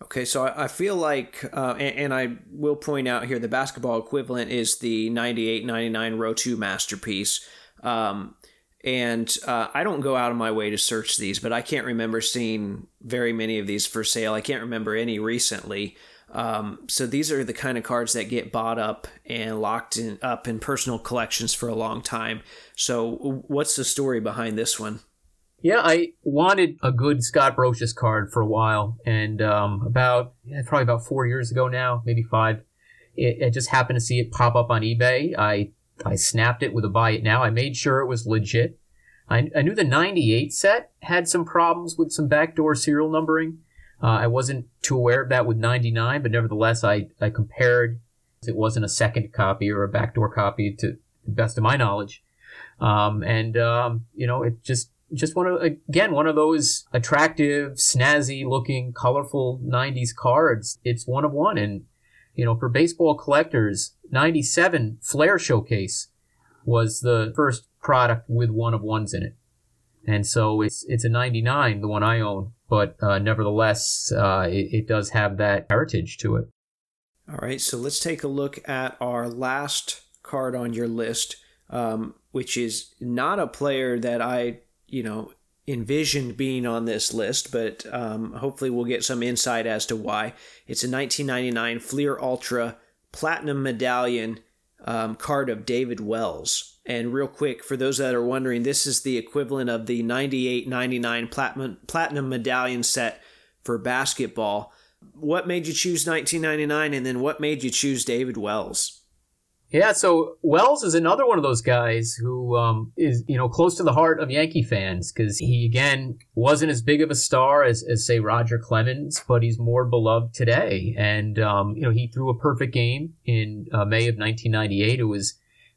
Okay, so I feel like, uh, and, and, I will point out here, the basketball equivalent is the 98 99 row 2 masterpiece. Um, and uh, I don't go out of my way to search these, but I can't remember seeing very many of these for sale. I can't remember any recently. Um, so these are the kind of cards that get bought up and locked in, up in personal collections for a long time. So, what's the story behind this one? Yeah, I wanted a good Scott Brosius card for a while, and um, about yeah, probably about four years ago now, maybe five, it, just happened to see it pop up on eBay. I I snapped it with a buy it now. I made sure it was legit. I, I knew the '98 set had some problems with some backdoor serial numbering. Uh, I wasn't too aware of that with '99, but nevertheless, I I compared. It wasn't a second copy or a backdoor copy to the best of my knowledge, um, and um, you know it just just one of again one of those attractive, snazzy looking, colorful '90s cards. It's one of one, and you know for baseball collectors, '97 Flair Showcase was the first product with one of ones in it, and so it's it's a '99, the one I own, but uh, nevertheless, uh, it, it does have that heritage to it. All right, so let's take a look at our last card on your list, um, which is not a player that I you know, envisioned being on this list, but um, hopefully we'll get some insight as to why. It's a 1999 Fleer Ultra Platinum Medallion um, card of David Wells. And real quick, for those that are wondering, this is the equivalent of the 98 99 platinum, platinum medallion set for basketball. What made you choose 1999 and then what made you choose David Wells? Yeah, so Wells is another one of those guys who um, is, you know, close to the heart of Yankee fans because he again wasn't as big of a star as, as say Roger Clemens, but he's more beloved today. And um, you know, he threw a perfect game in uh, May of 1998. It was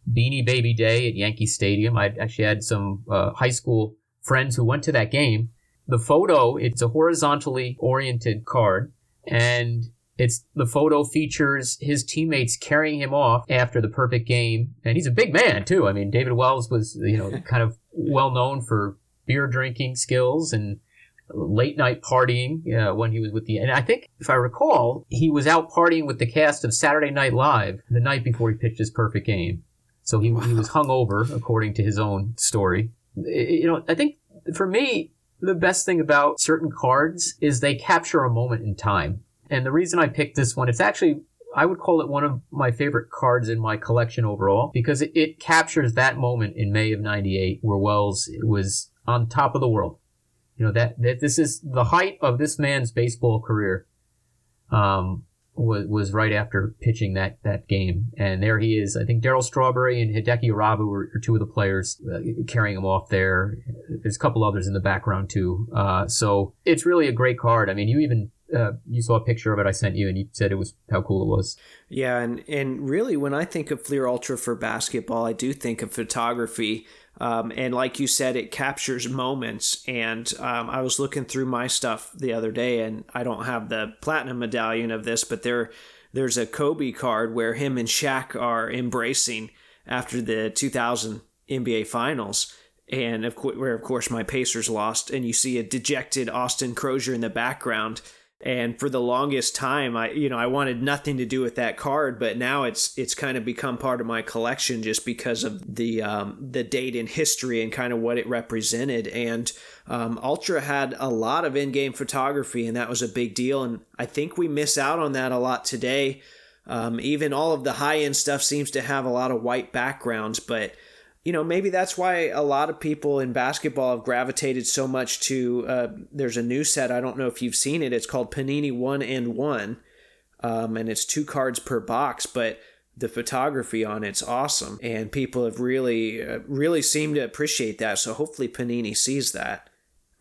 Beanie Baby Day at Yankee Stadium. I actually had some uh, high school friends who went to that game. The photo, it's a horizontally oriented card, and it's the photo features his teammates carrying him off after the perfect game, and he's a big man too. I mean, David Wells was you know kind of well known for beer drinking skills and late night partying uh, when he was with the. And I think if I recall, he was out partying with the cast of Saturday Night Live the night before he pitched his perfect game. So he he was hungover, according to his own story. You know, I think for me, the best thing about certain cards is they capture a moment in time. And the reason I picked this one, it's actually, I would call it one of my favorite cards in my collection overall because it, it captures that moment in May of 98 where Wells was on top of the world. You know, that, that this is the height of this man's baseball career. Um, was, was right after pitching that, that game. And there he is. I think Darryl Strawberry and Hideki Irabu were, are two of the players uh, carrying him off there. There's a couple others in the background too. Uh, so it's really a great card. I mean, you even uh, you saw a picture of it I sent you, and you said it was how cool it was. Yeah, and and really, when I think of Fleer Ultra for basketball, I do think of photography. Um, and like you said, it captures moments. And um, I was looking through my stuff the other day, and I don't have the platinum medallion of this, but there there's a Kobe card where him and Shaq are embracing after the 2000 NBA Finals and of course, where of course my Pacers lost, and you see a dejected Austin Croshere in the background, and for the longest time i you know i wanted nothing to do with that card but now it's it's kind of become part of my collection just because of the um, the date in history and kind of what it represented. And um, ultra had a lot of in-game photography and that was a big deal. And i think we miss out on that a lot today. Um, even all of the high-end stuff seems to have a lot of white backgrounds but you know, maybe that's why a lot of people in basketball have gravitated so much to. Uh, there's a new set. I don't know if you've seen it. It's called Panini One and One, um, and it's two cards per box. But the photography on it's awesome, and people have really, uh, really seemed to appreciate that. So hopefully Panini sees that.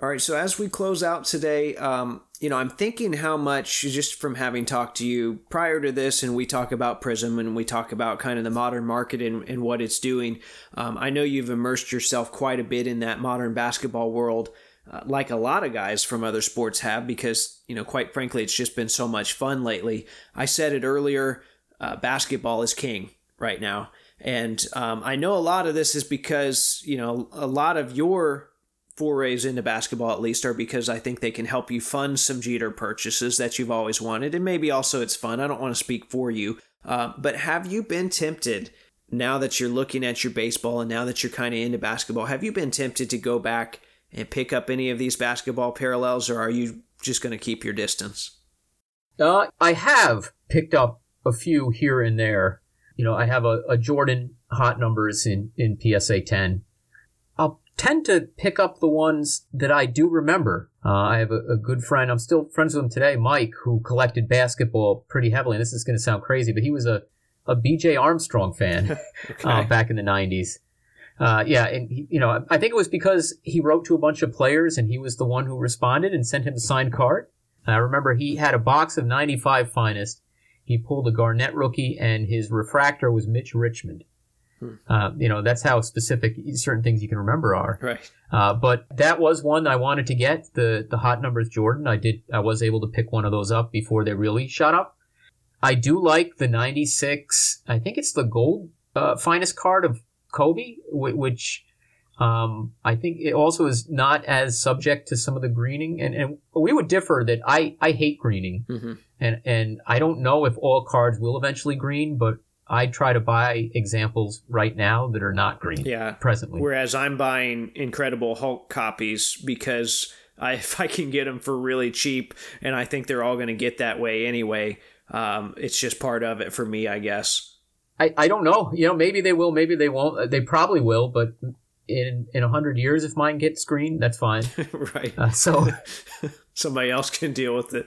All right. So as we close out today, um, you know, I'm thinking how much just from having talked to you prior to this, and we talk about Prism and we talk about kind of the modern market and, and what it's doing. Um, I know you've immersed yourself quite a bit in that modern basketball world, uh, like a lot of guys from other sports have, because, you know, quite frankly, it's just been so much fun lately. I said it earlier uh, basketball is king right now. And um, I know a lot of this is because, you know, a lot of your forays into basketball at least are because I think they can help you fund some Jeter purchases that you've always wanted. And maybe also it's fun. I don't want to speak for you. Uh, but have you been tempted now that you're looking at your baseball and now that you're kind of into basketball? Have you been tempted to go back and pick up any of these basketball parallels or are you just going to keep your distance? Uh, I have picked up a few here and there. You know, I have a, a Jordan hot numbers in, in PSA 10 tend to pick up the ones that I do remember. Uh, I have a, a, good friend, I'm still friends with him today, Mike, who collected basketball pretty heavily. And this is going to sound crazy, but he was a, a BJ Armstrong fan okay. uh, back in the 90s. Uh, yeah, and he, you know, I think it was because he wrote to a bunch of players and he was the one who responded and sent him a signed card. I remember he had a box of 95 finest. He pulled a Garnett rookie and his refractor was Mitch Richmond. Hmm. Uh, you know, that's how specific certain things you can remember are. Right. Uh, but that was one I wanted to get the the hot numbers Jordan. I did. I was able to pick one of those up before they really shot up. I do like the '96. I think it's the gold uh, finest card of Kobe, which um, I think it also is not as subject to some of the greening. And, and we would differ that I I hate greening, mm-hmm. and and I don't know if all cards will eventually green, but I try to buy examples right now that are not green. Yeah. Presently. Whereas I'm buying Incredible Hulk copies because I, if I can get them for really cheap, and I think they're all going to get that way anyway, um, it's just part of it for me, I guess. I, I don't know. You know, maybe they will, maybe they won't. Uh, They probably will, but in in a hundred years, if mine gets green, that's fine. right. Uh, so, Somebody else can deal with it.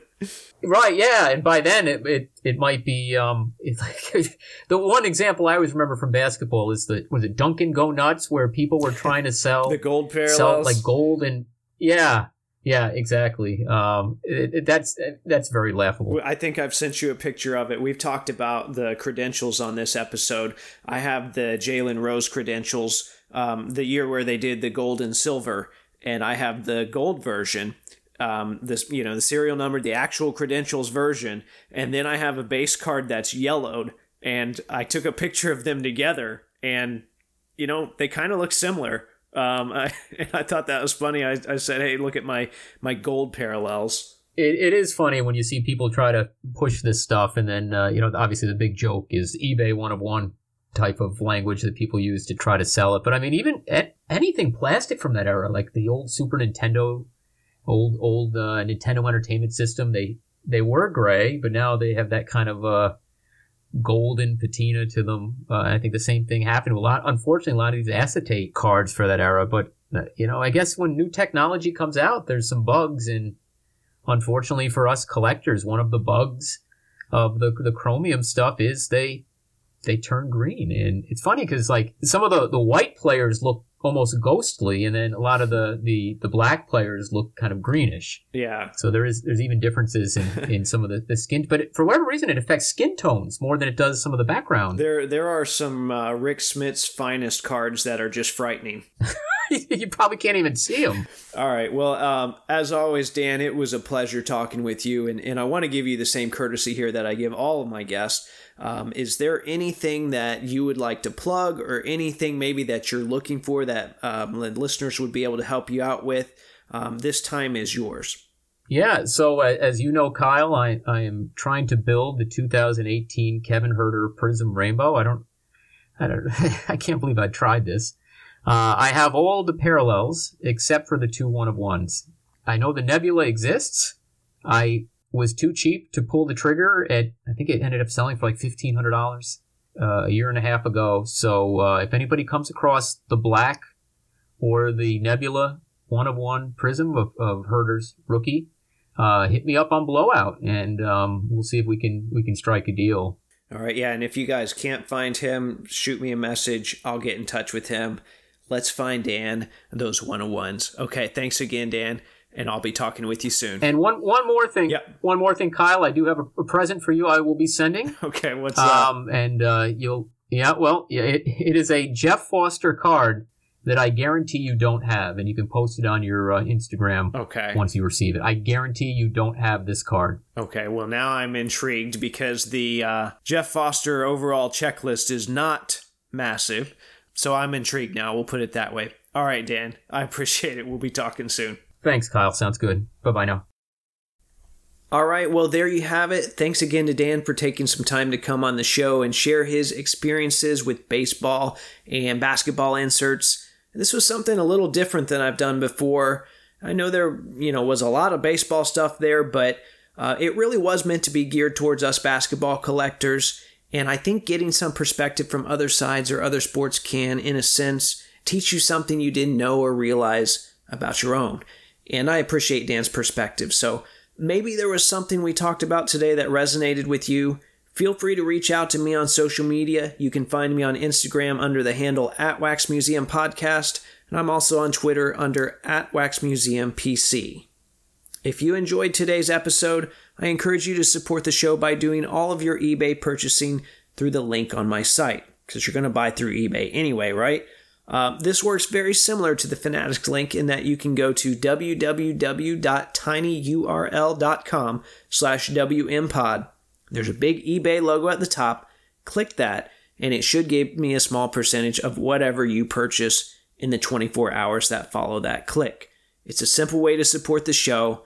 right, yeah, and by then it it, it might be um it's like the one example I always remember from basketball is the was it Duncan Go Nuts where people were trying to sell The gold parallels. sell like gold and yeah yeah exactly um it, it- that's that's very laughable. I think I've sent you a picture of it. We've talked about the credentials on this episode. I have the Jalen Rose credentials, um, the year where they did the gold and silver, and I have the gold version. Um, this you know the serial number, the actual credentials version, and then I have a base card that's yellowed. And I took a picture of them together, and you know they kind of look similar. Um, I, I thought that was funny. I, I said, "Hey, look at my my gold parallels." it, it is funny when you see people try to push this stuff and then uh, you know obviously the big joke is ebay one of one type of language that people use to try to sell it but i mean even anything plastic from that era like the old super nintendo old old uh, nintendo entertainment system. They they were gray but now they have that kind of uh golden patina to them. Uh, i think the same thing happened. A lot unfortunately a lot of these acetate cards for that era but uh, you know i guess when new technology comes out there's some bugs and unfortunately for us collectors, one of the bugs of the the chromium stuff is they they turn green, and it's funny because like some of the the white players look almost ghostly, and then a lot of the the the black players look kind of greenish. Yeah, So there is there's even differences in in some of the, the skin, but it, for whatever reason, it affects skin tones more than it does some of the background. There, there are some uh, Rik Smits' finest cards that are just frightening. you probably can't even see them. All right. Well, um, as always, Dan, it was a pleasure talking with you, and, and I want to give you the same courtesy here that I give all of my guests. Um, is there anything that you would like to plug, or anything maybe that you're looking for that um, listeners would be able to help you out with? Um, this time is yours. Yeah, so uh, as you know, Kyle, I, I am trying to build the 2018 Kevin Huerter Prism Rainbow. I don't, I don't, I can't believe I tried this. Uh, I have all the parallels except for the two one of ones. I know the Nebula exists. I was too cheap to pull the trigger at, I think it ended up selling for like $1,500 uh, a year and a half ago. So uh, if anybody comes across the black or the Nebula one of one Prism of, of Huerter's rookie, uh, hit me up on Blowout, and um, we'll see if we can we can strike a deal. All right. Yeah. And if you guys can't find him, shoot me a message. I'll get in touch with him. Let's find Dan those 101s. Okay. Thanks again, Dan. And I'll be talking with you soon. And one one more thing, Yep. one more thing, Kyle. I do have a, a present for you. I will be sending, Okay. What's that? um, and uh, you'll yeah, well, yeah, it, it is a Jeff Foster card that I guarantee you don't have, and you can post it on your uh, Instagram Okay. once you receive it. I guarantee you don't have this card. Okay, well, now I'm intrigued because the uh, Jeff Foster overall checklist is not massive. So I'm intrigued now. We'll put it that way. All right, Dan. I appreciate it. We'll be talking soon. Thanks, Kyle. Sounds good. Bye bye now. All right, well, there you have it. Thanks again to Dan for taking some time to come on the show and share his experiences with baseball and basketball inserts. This was something a little different than I've done before. I know there, you know, was a lot of baseball stuff there, but uh, it really was meant to be geared towards us basketball collectors. And I think getting some perspective from other sides or other sports can, in a sense, teach you something you didn't know or realize about your own. And I appreciate Dan's perspective. So maybe there was something we talked about today that resonated with you. Feel free to reach out to me on social media. You can find me on Instagram under the handle at Wax Museum Podcast, and I'm also on Twitter under at Wax Museum PC. If you enjoyed today's episode, I encourage you to support the show by doing all of your eBay purchasing through the link on my site, because you're going to buy through eBay anyway, right? Uh, this works very similar to the Fanatics link in that you can go to www.tinyurl.com slash wmpod. There's a big eBay logo at the top. Click that, and it should give me a small percentage of whatever you purchase in the 24 hours that follow that click. It's a simple way to support the show,